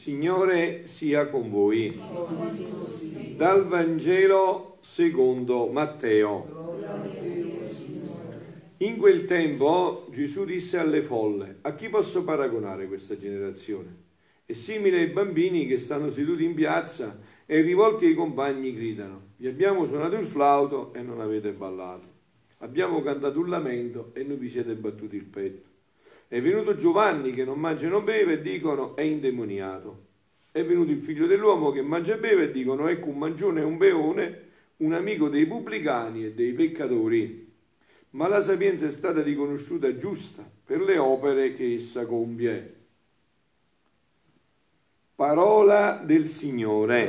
Signore sia con voi. Dal Vangelo secondo Matteo. In quel tempo Gesù disse alle folle, a chi posso paragonare questa generazione? È simile ai bambini che stanno seduti in piazza e rivolti ai compagni gridano, vi abbiamo suonato il flauto e non avete ballato, abbiamo cantato un lamento e non vi siete battuti il petto. È venuto Giovanni che non mangia e non beve e dicono è indemoniato. È venuto il figlio dell'uomo che mangia e beve e dicono ecco un mangione e un beone, un amico dei pubblicani e dei peccatori. Ma la sapienza è stata riconosciuta giusta per le opere che essa compie. Parola del Signore.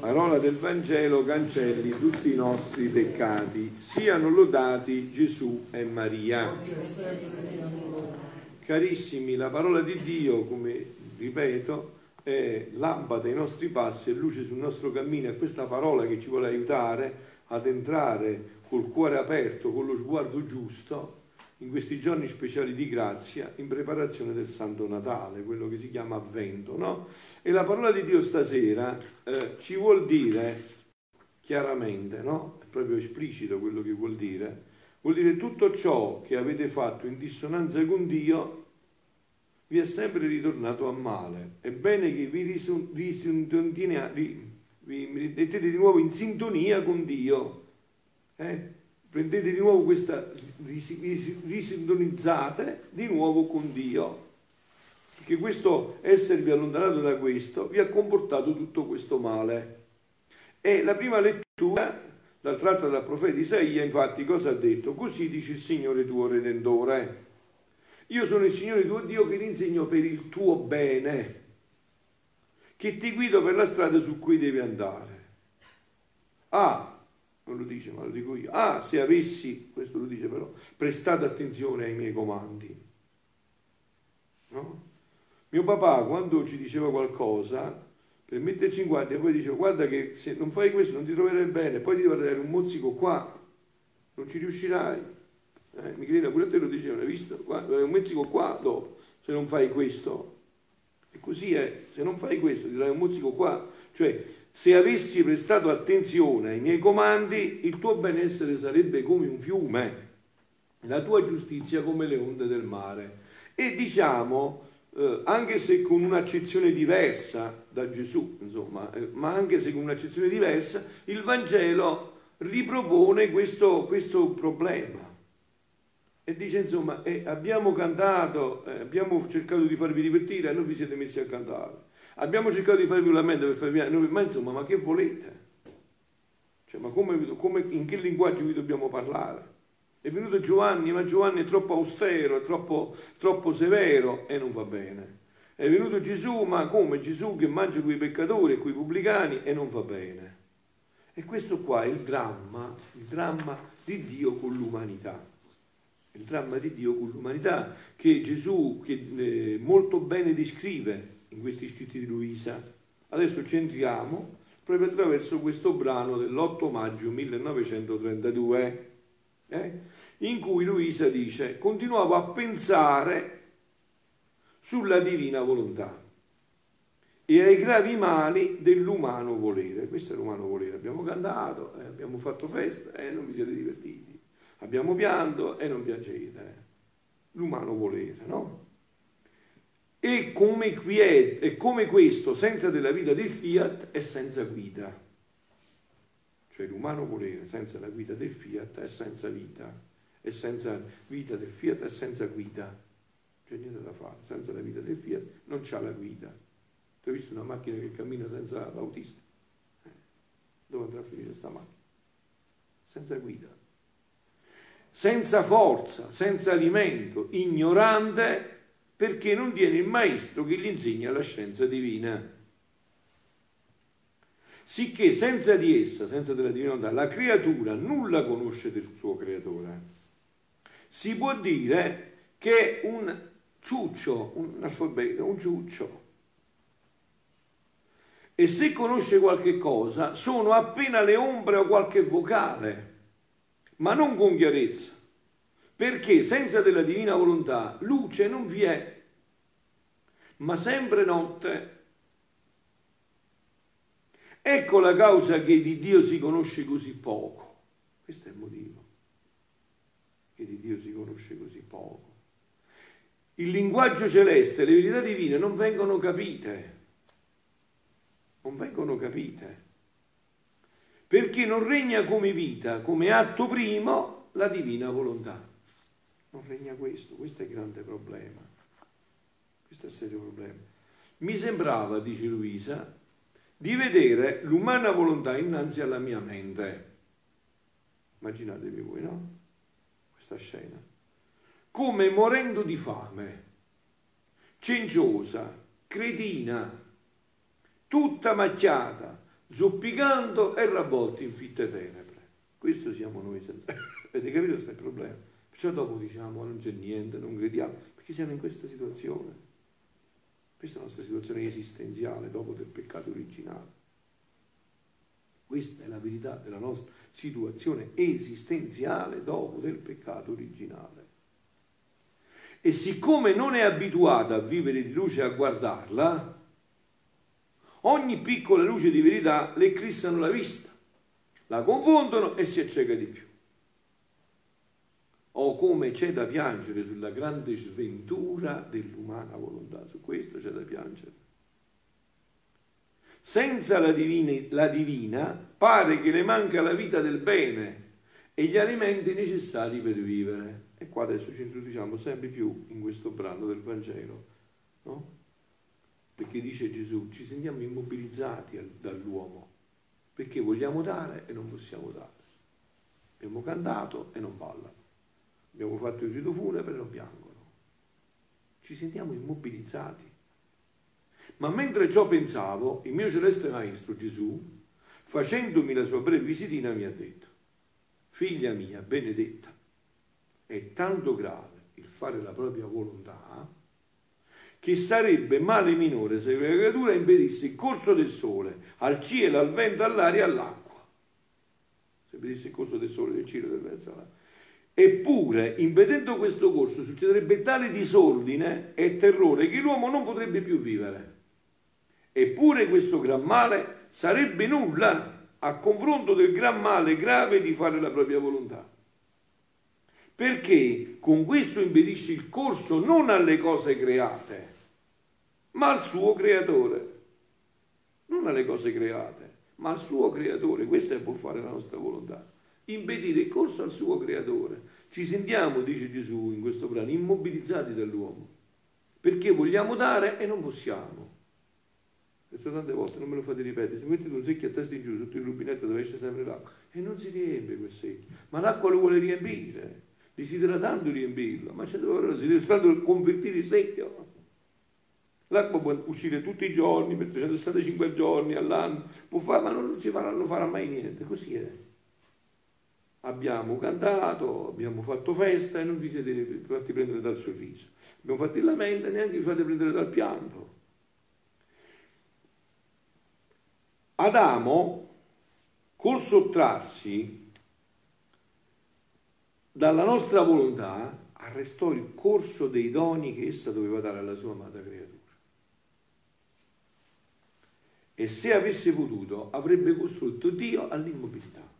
Parola del Vangelo cancelli tutti i nostri peccati. Siano lodati Gesù e Maria. Carissimi, la parola di Dio, come ripeto, è lampada ai nostri passi e luce sul nostro cammino. È questa parola che ci vuole aiutare ad entrare col cuore aperto, con lo sguardo giusto in questi giorni speciali di grazia in preparazione del Santo Natale, quello che si chiama Avvento. No? E la parola di Dio stasera eh, ci vuol dire chiaramente, no? è proprio esplicito quello che vuol dire, vuol dire tutto ciò che avete fatto in dissonanza con Dio vi è sempre ritornato a male. È bene che vi, risun, vi, vi mettete di nuovo in sintonia con Dio. Eh? Prendete di nuovo questa, risintonizzate di nuovo con Dio. Perché questo esservi allontanato da questo vi ha comportato tutto questo male. E la prima lettura, dal tratto dal profeta Isaia, infatti, cosa ha detto? Così dice il Signore tuo Redentore. Io sono il Signore tuo Dio che ti insegno per il tuo bene, che ti guido per la strada su cui devi andare. Ah, non lo dice ma lo dico io, ah se avessi, questo lo dice però, prestato attenzione ai miei comandi. No? Mio papà quando ci diceva qualcosa, per metterci in guardia, poi diceva guarda che se non fai questo non ti troverai bene, poi ti dovrei dare un mozzico qua, non ci riuscirai. Eh, Michelina pure a te lo diceva, hai visto? Guarda, un mozzico qua dopo, se non fai questo. E così è, se non fai questo ti darai un mozzico qua. Cioè, se avessi prestato attenzione ai miei comandi, il tuo benessere sarebbe come un fiume, la tua giustizia come le onde del mare. E diciamo, eh, anche se con un'accezione diversa da Gesù, insomma, eh, ma anche se con un'accezione diversa, il Vangelo ripropone questo, questo problema. E dice insomma, eh, abbiamo cantato, eh, abbiamo cercato di farvi divertire e non vi siete messi a cantare. Abbiamo cercato di farvi un lamento per farvi... Ma insomma, ma che volete? Cioè, ma come, come, in che linguaggio vi dobbiamo parlare? È venuto Giovanni, ma Giovanni è troppo austero, è troppo, troppo severo e non va bene. È venuto Gesù, ma come Gesù che mangia con i peccatori e con i pubblicani e non va bene. E questo qua è il dramma, il dramma di Dio con l'umanità. Il dramma di Dio con l'umanità che Gesù che, eh, molto bene descrive in questi scritti di Luisa. Adesso ci entriamo proprio attraverso questo brano dell'8 maggio 1932, eh, in cui Luisa dice, continuavo a pensare sulla divina volontà e ai gravi mali dell'umano volere. Questo è l'umano volere. Abbiamo cantato, eh, abbiamo fatto festa e eh, non vi siete divertiti. Abbiamo pianto e non piangete. L'umano volere, no? E come, è, e come questo, senza della vita del fiat, è senza guida. Cioè l'umano volere senza la guida del fiat è senza vita. E senza vita del fiat è senza guida. C'è niente da fare. Senza la vita del fiat non c'ha la guida. Tu hai visto una macchina che cammina senza l'autista? Eh, dove andrà a finire questa macchina? Senza guida. Senza forza, senza alimento, ignorante perché non tiene il maestro che gli insegna la scienza divina. Sicché senza di essa, senza della divinità, la creatura nulla conosce del suo creatore. Si può dire che un ciuccio, un alfabeto, un ciuccio. E se conosce qualche cosa, sono appena le ombre o qualche vocale, ma non con chiarezza perché senza della divina volontà luce non vi è, ma sempre notte. Ecco la causa che di Dio si conosce così poco. Questo è il motivo che di Dio si conosce così poco. Il linguaggio celeste, le verità divine non vengono capite. Non vengono capite. Perché non regna come vita, come atto primo, la divina volontà. Non regna questo, questo è il grande problema. Questo è il serio problema. Mi sembrava, dice Luisa, di vedere l'umana volontà innanzi alla mia mente. Immaginatevi voi, no? Questa scena. Come morendo di fame, cenciosa, cretina, tutta macchiata, zoppicando e ravvolti in fitte tenebre. Questo siamo noi. Avete capito questo è il problema? Perciò dopo diciamo non c'è niente, non crediamo, perché siamo in questa situazione. Questa è la nostra situazione esistenziale dopo del peccato originale. Questa è la verità della nostra situazione esistenziale dopo del peccato originale. E siccome non è abituata a vivere di luce a guardarla, ogni piccola luce di verità le eclissano la vista, la confondono e si acceca di più o come c'è da piangere sulla grande sventura dell'umana volontà, su questo c'è da piangere. Senza la divina, la divina pare che le manca la vita del bene e gli alimenti necessari per vivere. E qua adesso ci introduciamo sempre più in questo brano del Vangelo, no? Perché dice Gesù, ci sentiamo immobilizzati dall'uomo, perché vogliamo dare e non possiamo dare. Abbiamo cantato e non ballano. Abbiamo fatto il rito funebre e non piangono. Ci sentiamo immobilizzati. Ma mentre ciò pensavo, il mio celeste maestro Gesù, facendomi la sua breve visitina, mi ha detto, figlia mia benedetta, è tanto grave il fare la propria volontà che sarebbe male minore se la creatura impedisse il corso del sole al cielo, al vento, all'aria all'acqua. Se impedisse il corso del sole, del cielo, del vento, all'aria Eppure, impedendo questo corso, succederebbe tale disordine e terrore che l'uomo non potrebbe più vivere. Eppure questo gran male sarebbe nulla a confronto del gran male grave di fare la propria volontà. Perché con questo impedisce il corso non alle cose create, ma al suo creatore. Non alle cose create, ma al suo creatore. Questo è può fare la nostra volontà impedire il corso al suo creatore. Ci sentiamo, dice Gesù in questo brano, immobilizzati dall'uomo, perché vogliamo dare e non possiamo. Questo tante volte non me lo fate ripetere, se mettete un secchio a testa in giù sotto il rubinetto dove esce sempre l'acqua e non si riempie quel secchio, ma l'acqua lo vuole riempire, desidera riempirlo, ma c'è dove si deve convertire il secchio. L'acqua può uscire tutti i giorni, per 365 giorni all'anno, può fare, ma non ci faranno fare mai niente, così è abbiamo cantato, abbiamo fatto festa e non vi siete fatti prendere dal sorriso. Abbiamo fatto il lamento e neanche vi fate prendere dal pianto. Adamo, col sottrarsi dalla nostra volontà, arrestò il corso dei doni che essa doveva dare alla sua amata creatura. E se avesse potuto, avrebbe costrutto Dio all'immobilità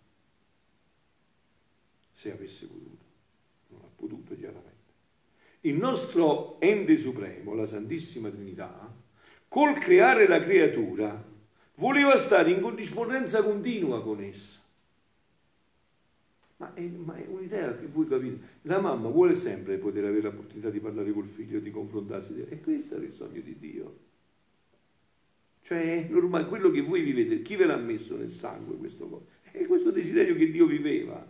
se avesse potuto. Non ha potuto chiaramente. Il nostro ente supremo, la Santissima Trinità, col creare la creatura, voleva stare in corrispondenza continua con essa. Ma è, ma è, un'idea che voi capite. La mamma vuole sempre poter avere l'opportunità di parlare col figlio, di confrontarsi. E questo è il sogno di Dio. Cioè normale, quello che voi vivete, chi ve l'ha messo nel sangue questo? È questo desiderio che Dio viveva.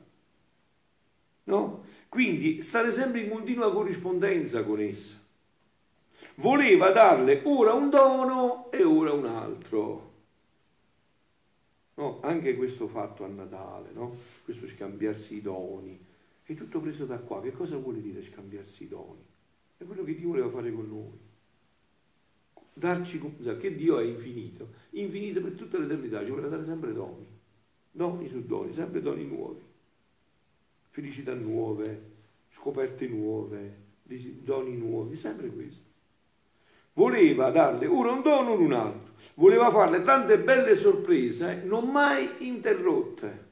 No? Quindi stare sempre in continua corrispondenza con essa. Voleva darle ora un dono e ora un altro. No, anche questo fatto a Natale, no? questo scambiarsi i doni, è tutto preso da qua. Che cosa vuole dire scambiarsi i doni? È quello che Dio voleva fare con noi. Darci, che Dio è infinito, infinito per tutta l'eternità, ci voleva dare sempre doni, doni su doni, sempre doni nuovi felicità nuove, scoperte nuove, doni nuovi, sempre questo. voleva darle ora un dono, ora un altro, voleva farle tante belle sorprese, non mai interrotte,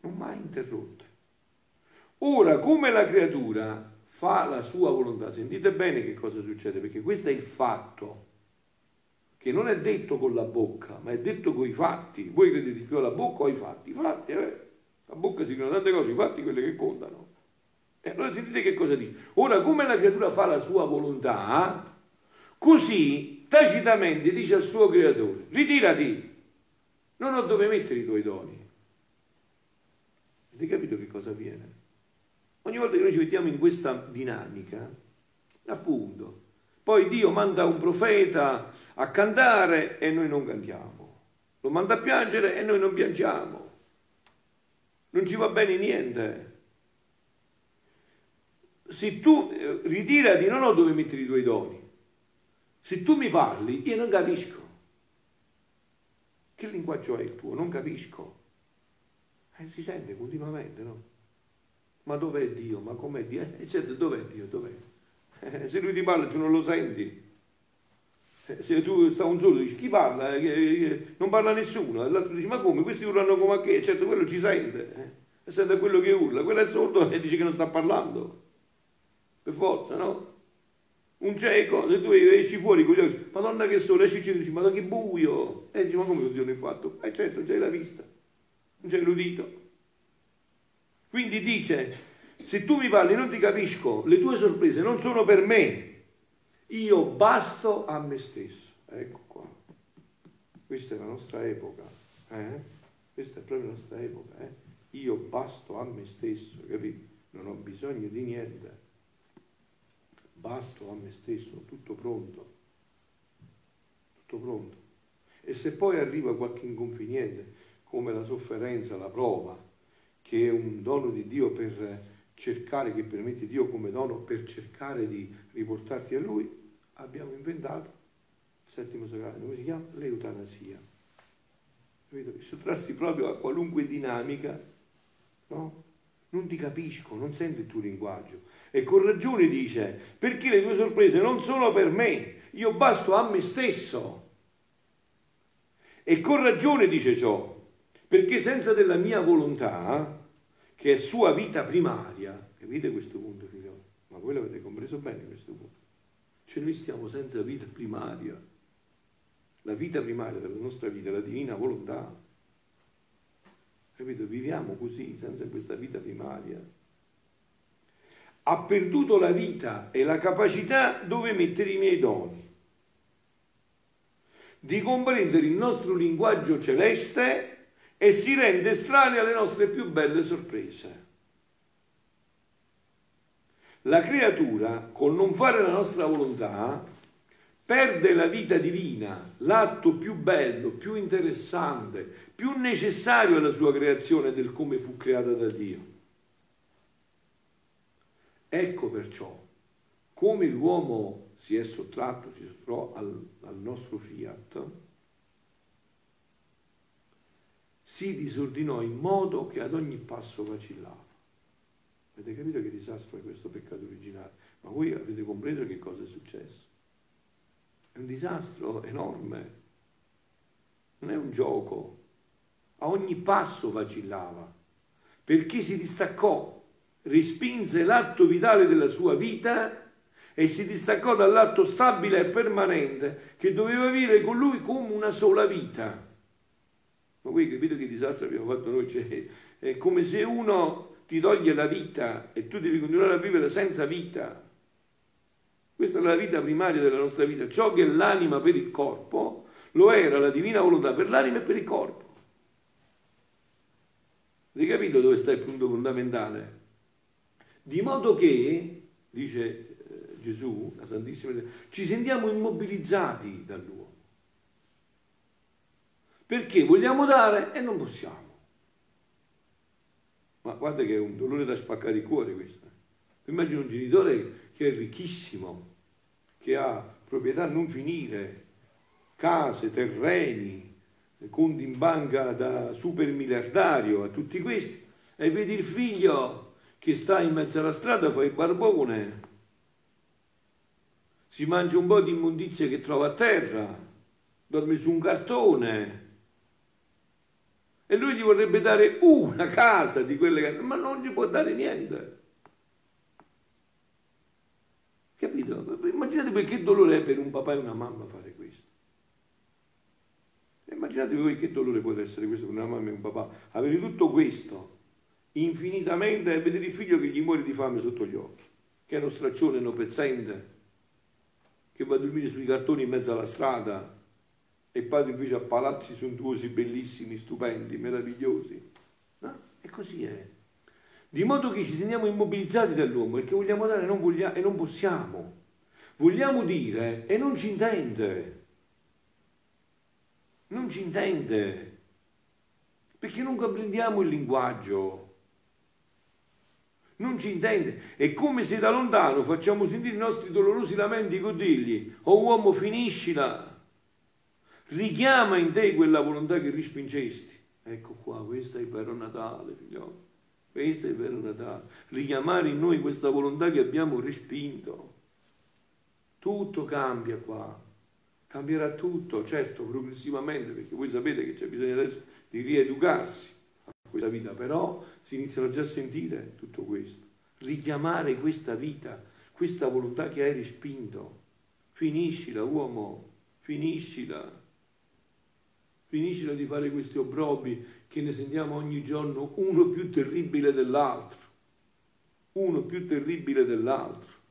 non mai interrotte. Ora, come la creatura fa la sua volontà, sentite bene che cosa succede, perché questo è il fatto, che non è detto con la bocca, ma è detto con i fatti. Voi credete più alla bocca o ai fatti? I fatti, eh? La bocca si dicono tante cose, i fatti quelle che contano. E allora sentite che cosa dice. Ora, come la creatura fa la sua volontà, così tacitamente dice al suo creatore, ritirati, non ho dove mettere i tuoi doni. Avete capito che cosa avviene? Ogni volta che noi ci mettiamo in questa dinamica, appunto, poi Dio manda un profeta a cantare e noi non cantiamo, lo manda a piangere e noi non piangiamo, non ci va bene niente. Se tu eh, ritirati, non ho dove mettere i tuoi doni. Se tu mi parli, io non capisco. Che linguaggio è il tuo? Non capisco. Eh, si sente continuamente, no? Ma dov'è Dio? Ma com'è Dio? Eh, certo, dov'è Dio? Dov'è? Eh, se lui ti parla tu non lo senti. Eh, se tu sta un solo dici chi parla? Eh, non parla nessuno. E l'altro dice ma come? Questi urlano come a che? Certo, quello ci sente. Eh? E sente quello che urla. Quello è sordo e dice che non sta parlando. Per forza, no? Un cieco, se tu esci fuori con gli occhi, madonna che sole, esci e dici, ma che buio! E dici, ma come funziona il fatto? Eh certo, non c'hai la vista, non c'hai l'udito. Quindi dice, se tu mi parli non ti capisco, le tue sorprese non sono per me, io basto a me stesso. Ecco qua. Questa è la nostra epoca. Eh? Questa è proprio la nostra epoca. Eh? Io basto a me stesso, capito? Non ho bisogno di niente. Basto a me stesso, tutto pronto. Tutto pronto. E se poi arriva qualche inconveniente, come la sofferenza, la prova, che è un dono di Dio per cercare, che permette Dio come dono per cercare di riportarti a Lui, abbiamo inventato il settimo sacramento, come si chiama? L'eutanasia. Capito? Sottrarsi proprio a qualunque dinamica, no? Non ti capisco, non sento il tuo linguaggio. E con ragione dice, perché le tue sorprese non sono per me, io basto a me stesso. E con ragione dice ciò, perché senza della mia volontà, che è sua vita primaria, capite questo punto, figliolo? Ma voi l'avete compreso bene questo punto. Cioè noi stiamo senza vita primaria. La vita primaria della nostra vita la divina volontà. Capito? Viviamo così, senza questa vita primaria. Ha perduto la vita e la capacità dove mettere i miei doni di comprendere il nostro linguaggio celeste e si rende estranea alle nostre più belle sorprese. La creatura, col non fare la nostra volontà, perde la vita divina, l'atto più bello, più interessante, più necessario alla sua creazione del come fu creata da Dio. Ecco perciò come l'uomo si è sottratto, si sottrò al, al nostro fiat, si disordinò in modo che ad ogni passo vacillava. Avete capito che disastro è questo peccato originale? Ma voi avete compreso che cosa è successo? È un disastro enorme, non è un gioco. A ogni passo vacillava, perché si distaccò, respinse l'atto vitale della sua vita e si distaccò dall'atto stabile e permanente che doveva vivere con lui come una sola vita. Ma voi capite che disastro abbiamo fatto noi? Cioè, è come se uno ti toglie la vita e tu devi continuare a vivere senza vita. Questa è la vita primaria della nostra vita. Ciò che è l'anima per il corpo lo era la divina volontà per l'anima e per il corpo. Avete capito dove sta il punto fondamentale? Di modo che, dice eh, Gesù, la Santissima, ci sentiamo immobilizzati dall'uomo perché vogliamo dare e non possiamo. Ma guarda che è un dolore da spaccare il cuore questo. Immagino un genitore che è ricchissimo, che ha proprietà a non finire, case, terreni, conti in banca da super miliardario a tutti questi, e vedi il figlio che sta in mezzo alla strada, fa il barbone, si mangia un po' di immondizia che trova a terra, dorme su un cartone. E lui gli vorrebbe dare una casa di quelle che... ma non gli può dare niente. Capito? Immaginate che dolore è per un papà e una mamma fare questo. Immaginate voi che dolore può essere questo per una mamma e un papà. Avere tutto questo infinitamente e vedere il figlio che gli muore di fame sotto gli occhi, che è uno straccione, uno pezzente, che va a dormire sui cartoni in mezzo alla strada e il padre invece ha palazzi sontuosi, bellissimi, stupendi, meravigliosi. No? E così è. Di modo che ci sentiamo immobilizzati dall'uomo perché vogliamo dare non, vogliamo, e non possiamo. Vogliamo dire e non ci intende. Non ci intende. Perché non comprendiamo il linguaggio non ci intende. È come se da lontano facciamo sentire i nostri dolorosi lamenti con dirgli, oh uomo finiscila, richiama in te quella volontà che rispingesti. Ecco qua, questo è il vero Natale, figliolo. Questo è il vero Natale. Richiamare in noi questa volontà che abbiamo respinto. Tutto cambia qua. Cambierà tutto, certo, progressivamente, perché voi sapete che c'è bisogno adesso di rieducarsi questa vita, però si iniziano già a sentire tutto questo, richiamare questa vita, questa volontà che hai respinto. Finiscila, uomo, finiscila. Finiscila di fare questi obrobi che ne sentiamo ogni giorno uno più terribile dell'altro, uno più terribile dell'altro.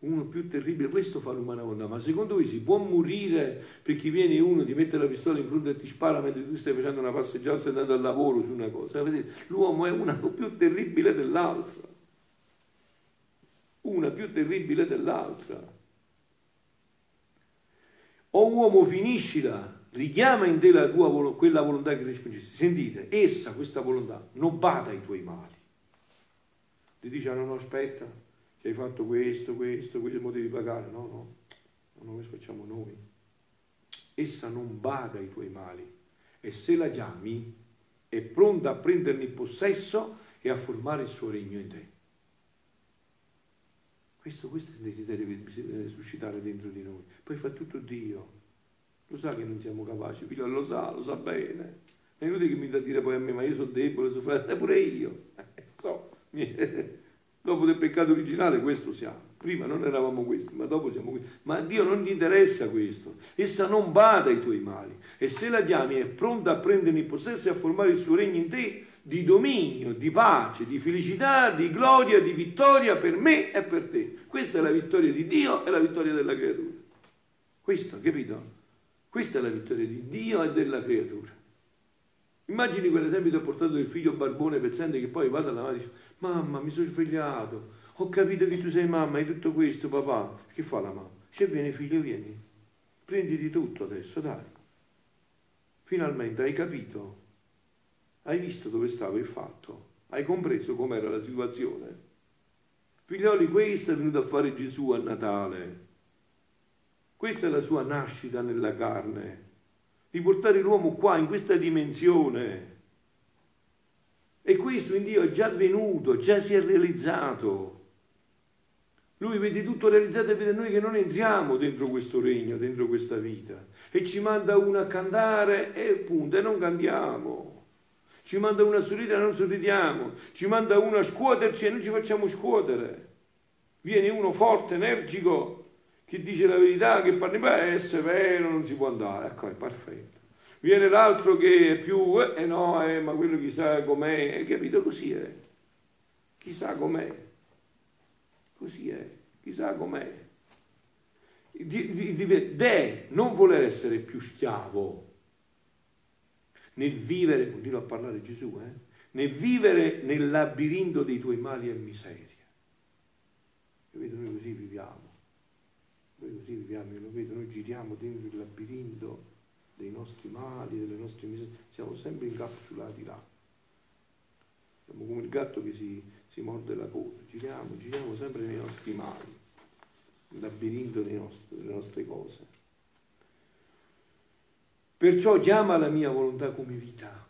Uno più terribile, questo fa l'umana volontà, ma secondo voi si può morire perché viene uno, ti mette la pistola in fronte e ti spara mentre tu stai facendo una passeggiata, stai andando al lavoro su una cosa, l'uomo è una più terribile dell'altra, una più terribile dell'altra. O uomo finiscila, richiama in te la tua, quella volontà che respingesti. Sentite, essa, questa volontà, non bada ai tuoi mali. Ti dice, ah, no, no, aspetta, che hai fatto questo, questo, quello mo devi pagare. No, no, no, questo facciamo noi. Essa non bada ai tuoi mali e se la chiami è pronta a prenderne possesso e a formare il suo regno in te. Questo, questo è il desiderio che bisogna suscitare dentro di noi. Poi fa tutto Dio. Lo sa che non siamo capaci, figlio, lo sa, lo sa bene. È inutile che mi da dire poi a me, ma io sono debole, sono fratello, pure io. Eh, so, Dopo del peccato originale questo siamo. Prima non eravamo questi, ma dopo siamo questi. Ma a Dio non gli interessa questo. Essa non bada ai tuoi mali. E se la chiami è pronta a prendere in possesso e a formare il suo regno in te di dominio, di pace, di felicità, di gloria, di vittoria per me e per te. Questa è la vittoria di Dio e la vittoria della creatura. Questo, capito? Questa è la vittoria di Dio e della creatura. Immagini quell'esempio che ho portato del figlio barbone pezzente che poi va dalla madre e dice mamma mi sono svegliato, ho capito che tu sei mamma e tutto questo papà. Che fa la mamma? Se vieni figlio vieni, prenditi tutto adesso dai. Finalmente hai capito, hai visto dove stava il fatto, hai compreso com'era la situazione. Figlioli, questo è venuto a fare Gesù a Natale. Questa è la sua nascita nella carne di portare l'uomo qua, in questa dimensione. E questo in Dio è già avvenuto, già si è realizzato. Lui vede tutto realizzato e vede noi che non entriamo dentro questo regno, dentro questa vita. E ci manda uno a cantare e punto, e non cantiamo. Ci manda uno a sorridere e non sorridiamo. Ci manda uno a scuoterci e non ci facciamo scuotere. Viene uno forte, energico, chi dice la verità, che parli, beh, è severo, non si può andare, ecco, è perfetto. Viene l'altro che è più, eh, no, eh, ma quello chissà com'è, hai capito? Così è. Chissà com'è. Così è, chissà com'è. De non voler essere più schiavo nel vivere, continua a parlare Gesù, eh, nel vivere nel labirinto dei tuoi mali e miseria. Capito? Noi così viviamo. Noi così viviamo, lo vedo, noi giriamo dentro il labirinto dei nostri mali, delle nostre miserie, siamo sempre incapsulati là. Siamo come il gatto che si, si morde la coda, giriamo, giriamo sempre nei nostri mali, il labirinto nostri, delle nostre cose. Perciò chiama la mia volontà come vita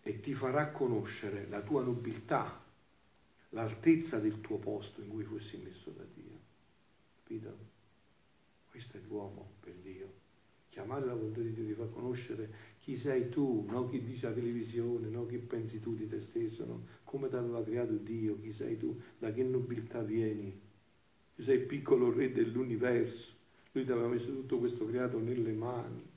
e ti farà conoscere la tua nobiltà, l'altezza del tuo posto in cui fossi messo da Dio. Capito? Questo è l'uomo per Dio. Chiamare la volontà di Dio ti fa conoscere chi sei tu, non chi dice la televisione, non chi pensi tu di te stesso, no? come ti aveva creato Dio, chi sei tu, da che nobiltà vieni. Tu sei il piccolo re dell'universo, lui ti aveva messo tutto questo creato nelle mani,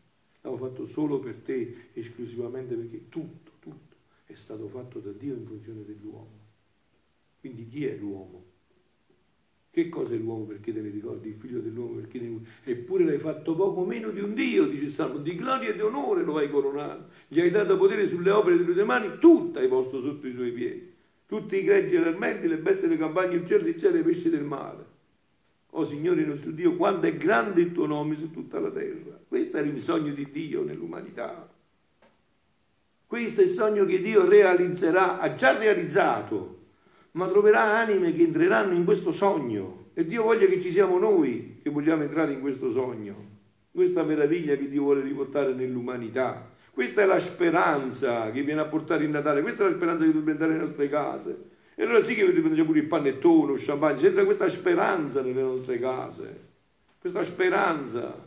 l'aveva fatto solo per te, esclusivamente perché tutto, tutto è stato fatto da Dio in funzione dell'uomo. Quindi chi è l'uomo? Che cosa è l'uomo perché te ne ricordi? Il figlio dell'uomo perché te ne... Eppure l'hai fatto poco meno di un Dio, dice il Salmo, di gloria e di onore lo hai coronato. Gli hai dato potere sulle opere delle tue mani, tutto hai posto sotto i suoi piedi. Tutti i greggi e le armenti, le bestie delle campagne, il cielo di cielo e i pesci del mare. Oh Signore nostro Dio, quanto è grande il tuo nome su tutta la terra. Questo era il sogno di Dio nell'umanità. Questo è il sogno che Dio realizzerà, ha già realizzato ma troverà anime che entreranno in questo sogno. E Dio voglia che ci siamo noi che vogliamo entrare in questo sogno, questa meraviglia che Dio vuole riportare nell'umanità. Questa è la speranza che viene a portare il Natale, questa è la speranza che dovrebbe entrare nelle nostre case. E allora sì che dovrebbe mangiare pure il panettone, il champagne, c'entra questa speranza nelle nostre case, questa speranza.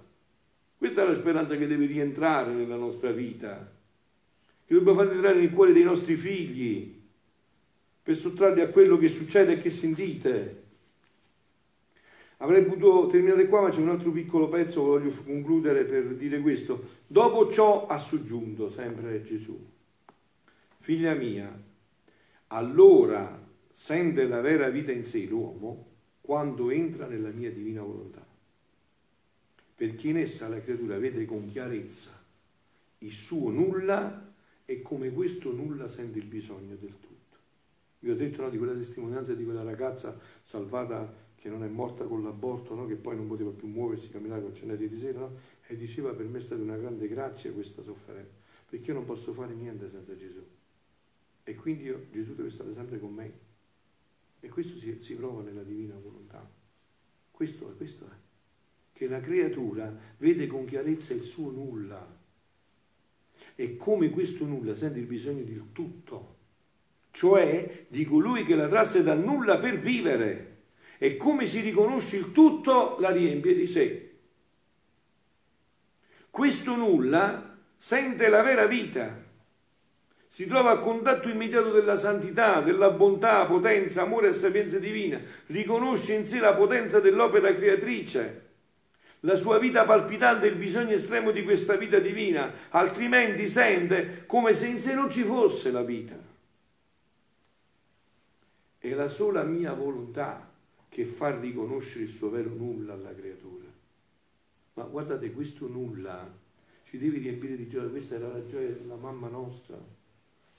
Questa è la speranza che deve rientrare nella nostra vita, che dobbiamo far entrare nei cuori dei nostri figli, per sottrarli a quello che succede e che sentite. Avrei potuto terminare qua, ma c'è un altro piccolo pezzo, voglio concludere per dire questo. Dopo ciò ha soggiunto sempre Gesù. Figlia mia, allora sente la vera vita in sé l'uomo quando entra nella mia divina volontà. Perché in essa la creatura vede con chiarezza il suo nulla e come questo nulla sente il bisogno del tutto. Vi ho detto no, di quella testimonianza di quella ragazza salvata che non è morta con l'aborto, no? che poi non poteva più muoversi, camminare con cennetti di sera, no? e diceva per me è stata una grande grazia questa sofferenza, perché io non posso fare niente senza Gesù. E quindi io, Gesù deve stare sempre con me. E questo si, si prova nella divina volontà. Questo è, questo è. Che la creatura vede con chiarezza il suo nulla. E come questo nulla sente il bisogno di tutto cioè di colui che la trasse dal nulla per vivere e come si riconosce il tutto la riempie di sé. Questo nulla sente la vera vita, si trova a contatto immediato della santità, della bontà, potenza, amore e sapienza divina, riconosce in sé la potenza dell'opera creatrice, la sua vita palpitante e il bisogno estremo di questa vita divina, altrimenti sente come se in sé non ci fosse la vita. È la sola mia volontà che fa riconoscere il suo vero nulla alla creatura. Ma guardate, questo nulla ci deve riempire di gioia. Questa era la gioia della mamma nostra.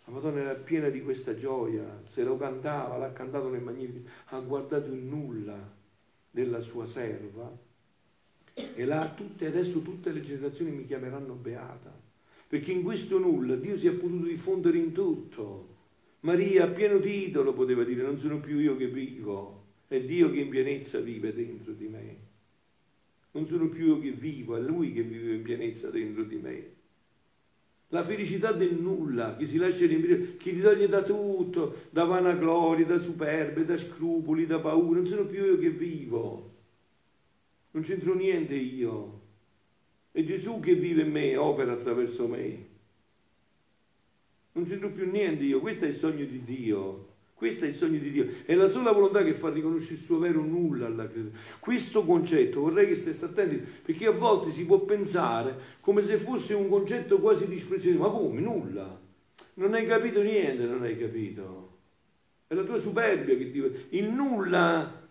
La Madonna era piena di questa gioia, se lo cantava, l'ha cantato nel Magnifico, ha guardato il nulla della sua serva e là tutte, adesso tutte le generazioni mi chiameranno beata, perché in questo nulla Dio si è potuto diffondere in tutto Maria pieno titolo poteva dire non sono più io che vivo, è Dio che in pienezza vive dentro di me. Non sono più io che vivo, è Lui che vive in pienezza dentro di me. La felicità del nulla, che si lascia riempire, che ti toglie da tutto, da vanagloria, da superbe, da scrupoli, da paura, non sono più io che vivo. Non c'entro niente io. È Gesù che vive in me, opera attraverso me. Non c'entro più niente io, questo è il sogno di Dio. Questo è il sogno di Dio. È la sola volontà che fa riconoscere il suo vero nulla alla creatura. Questo concetto vorrei che stesse attenti, perché a volte si può pensare come se fosse un concetto quasi disprezzioso. Ma come? Nulla. Non hai capito niente, non hai capito. È la tua superbia che ti... Il nulla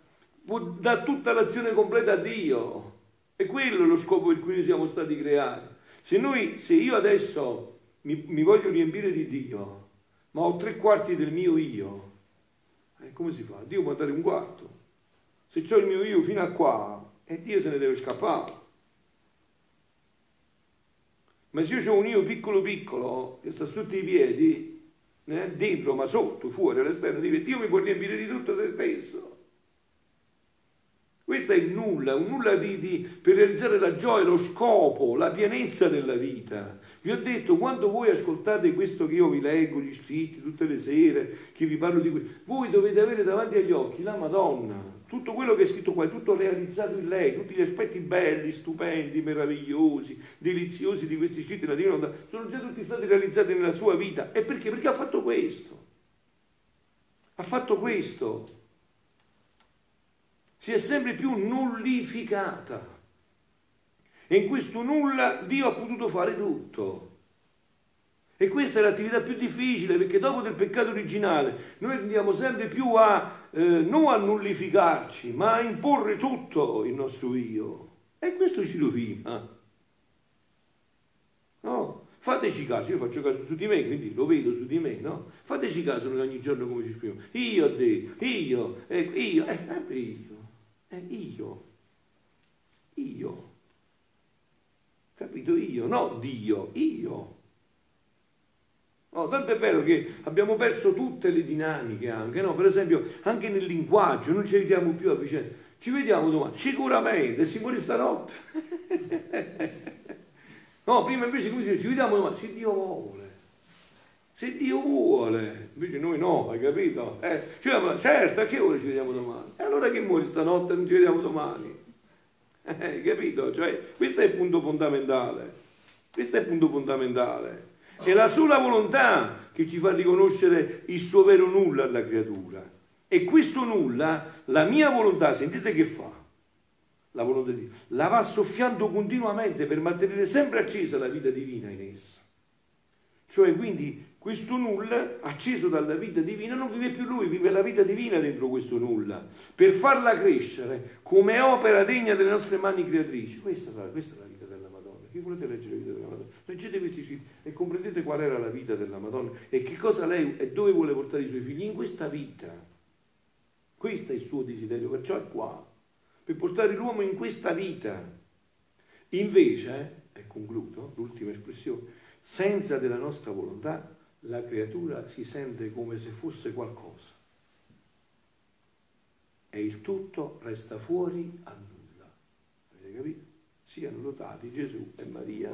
può dare tutta l'azione completa a Dio. E quello è lo scopo per cui siamo stati creati. Se noi, se io adesso mi, mi voglio riempire di Dio, ma ho tre quarti del mio io. Eh, come si fa? Dio può dare un quarto. Se ho il mio io fino a qua, e eh, Dio se ne deve scappare. Ma se io ho un io piccolo piccolo che sta sotto i piedi, eh, dentro ma sotto, fuori, all'esterno, Dio mi può riempire di tutto se stesso. Questo è nulla, un nulla di, di, per realizzare la gioia, lo scopo, la pienezza della vita. Vi ho detto, quando voi ascoltate questo che io vi leggo, gli scritti tutte le sere, che vi parlo di questo, voi dovete avere davanti agli occhi la Madonna. Tutto quello che è scritto qua è tutto realizzato in lei, tutti gli aspetti belli, stupendi, meravigliosi, deliziosi di questi scritti della Divina Volontà sono già tutti stati realizzati nella sua vita. E perché? Perché ha fatto questo. Ha fatto questo. Si è sempre più nullificata. E in questo nulla Dio ha potuto fare tutto. E questa è l'attività più difficile perché dopo del peccato originale noi andiamo sempre più a eh, non a nullificarci, ma a imporre tutto il nostro io. E questo ci rovina. No? Fateci caso, io faccio caso su di me, quindi lo vedo su di me, no? Fateci caso noi ogni giorno come ci esprimiamo. Io ho detto, io, eh, io, eh, io, eh, io. Capito? Io, no Dio, io. No, tanto è vero che abbiamo perso tutte le dinamiche anche, no? Per esempio, anche nel linguaggio, non ci vediamo più a vicenda. Ci vediamo domani, sicuramente, si muore stanotte. no, prima invece come si dice, ci vediamo domani, se Dio vuole. Se Dio vuole, invece noi no, hai capito? Eh, cioè, certo, a che ora ci vediamo domani? E allora che muore stanotte non ci vediamo domani? Eh, capito? Cioè, questo è il punto fondamentale. Questo è il punto fondamentale. È la sola volontà che ci fa riconoscere il suo vero nulla alla creatura. E questo nulla, la mia volontà, sentite che fa? La volontà di Dio, la va soffiando continuamente per mantenere sempre accesa la vita divina in essa. Cioè, quindi, questo nulla, acceso dalla vita divina, non vive più lui, vive la vita divina dentro questo nulla, per farla crescere come opera degna delle nostre mani creatrici. Questa, questa è la vita della Madonna. Chi volete leggere la vita della Madonna? Leggete questi citi e comprendete qual era la vita della Madonna e che cosa lei e dove vuole portare i suoi figli in questa vita. Questo è il suo desiderio, perciò è qua, per portare l'uomo in questa vita. Invece, e concludo, l'ultima espressione, senza della nostra volontà la creatura si sente come se fosse qualcosa e il tutto resta fuori a nulla. Avete capito? Siano lodati Gesù e Maria.